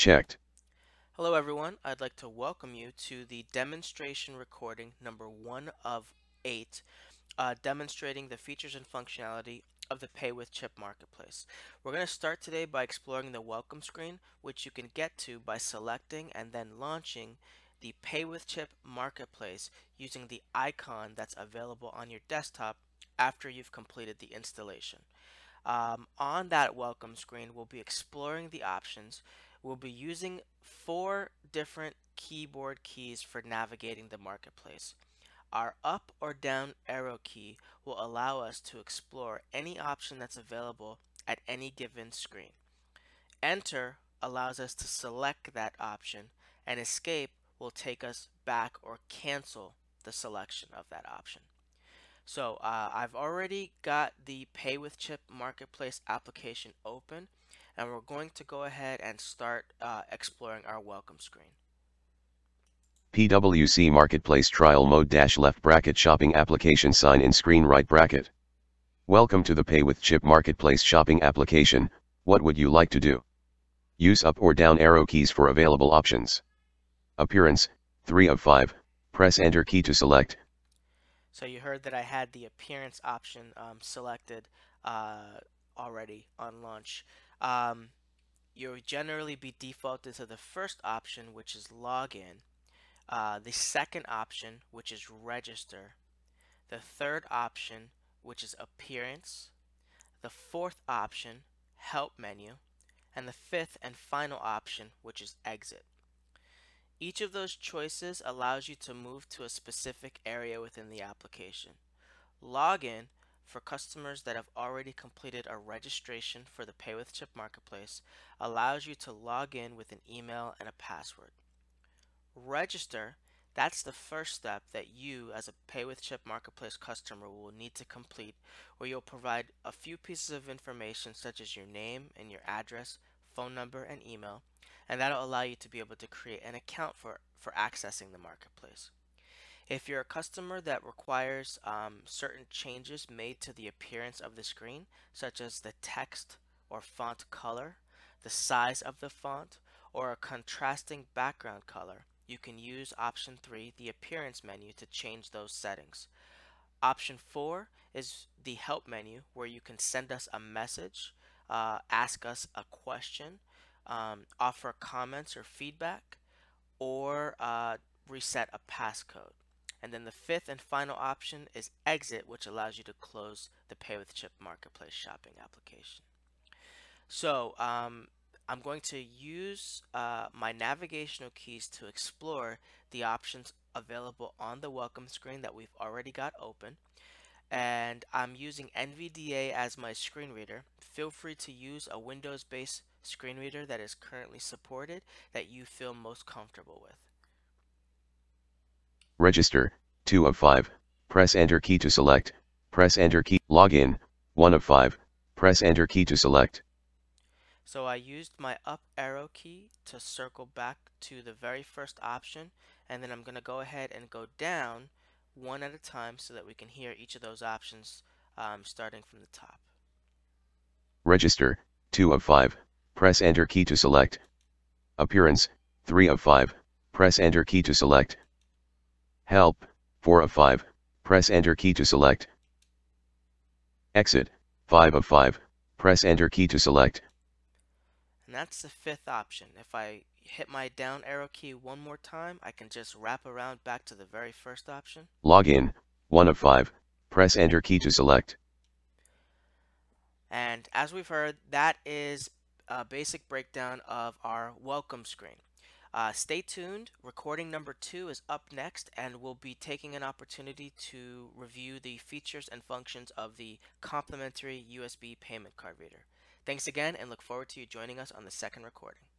Checked. Hello everyone, I'd like to welcome you to the demonstration recording number one of eight, uh, demonstrating the features and functionality of the Pay with Chip marketplace. We're going to start today by exploring the welcome screen, which you can get to by selecting and then launching the Pay with Chip marketplace using the icon that's available on your desktop after you've completed the installation. Um, on that welcome screen, we'll be exploring the options. We'll be using four different keyboard keys for navigating the marketplace. Our up or down arrow key will allow us to explore any option that's available at any given screen. Enter allows us to select that option and escape will take us back or cancel the selection of that option. So uh, I've already got the Pay with Chip Marketplace application open and we're going to go ahead and start uh, exploring our welcome screen. PWC Marketplace Trial Mode dash left bracket Shopping Application Sign in Screen right bracket. Welcome to the Pay with Chip Marketplace Shopping application, what would you like to do? Use up or down arrow keys for available options. Appearance, 3 of 5, press enter key to select, So you heard that I had the appearance option um, selected uh, already on launch. Um, you'll generally be defaulted to the first option, which is login. Uh, the second option, which is register. The third option, which is appearance. The fourth option, help menu. And the fifth and final option, which is exit. Each of those choices allows you to move to a specific area within the application. Login for customers that have already completed a registration for the Pay with Chip Marketplace allows you to log in with an email and a password. Register, that's the first step that you as a Pay with Chip Marketplace customer will need to complete where you'll provide a few pieces of information such as your name and your address, phone number, and email, and that'll allow you to be able to create an account for, for accessing the marketplace. If you're a customer that requires um, certain changes made to the appearance of the screen, such as the text or font color, the size of the font, or a contrasting background color, you can use option 3, the appearance menu, to change those settings. Option 4 is the help menu where you can send us a message, uh, ask us a question, um, offer comments or feedback, or uh, reset a passcode. And then the fifth and final option is exit, which allows you to close the Pay with Chip Marketplace shopping application. So um, I'm going to use uh, my navigational keys to explore the options available on the welcome screen that we've already got open. And I'm using NVDA as my screen reader. Feel free to use a Windows-based screen reader that is currently supported that you feel most comfortable with. Register, 2 of 5, press enter key to select, press enter key, login, 1 of 5, press enter key to select. So I used my up arrow key to circle back to the very first option and then I'm going to go ahead and go down one at a time so that we can hear each of those options um, starting from the top. Register, 2 of 5, press enter key to select. Appearance, 3 of 5, press enter key to select. Help, 4 of 5, press enter key to select. Exit, 5 of 5, press enter key to select. And that's the fifth option. If I hit my down arrow key one more time, I can just wrap around back to the very first option. Login, 1 of 5, press enter key to select. And as we've heard, that is a basic breakdown of our welcome screen. Uh, stay tuned. Recording number two is up next, and we'll be taking an opportunity to review the features and functions of the complimentary USB payment card reader. Thanks again, and look forward to you joining us on the second recording.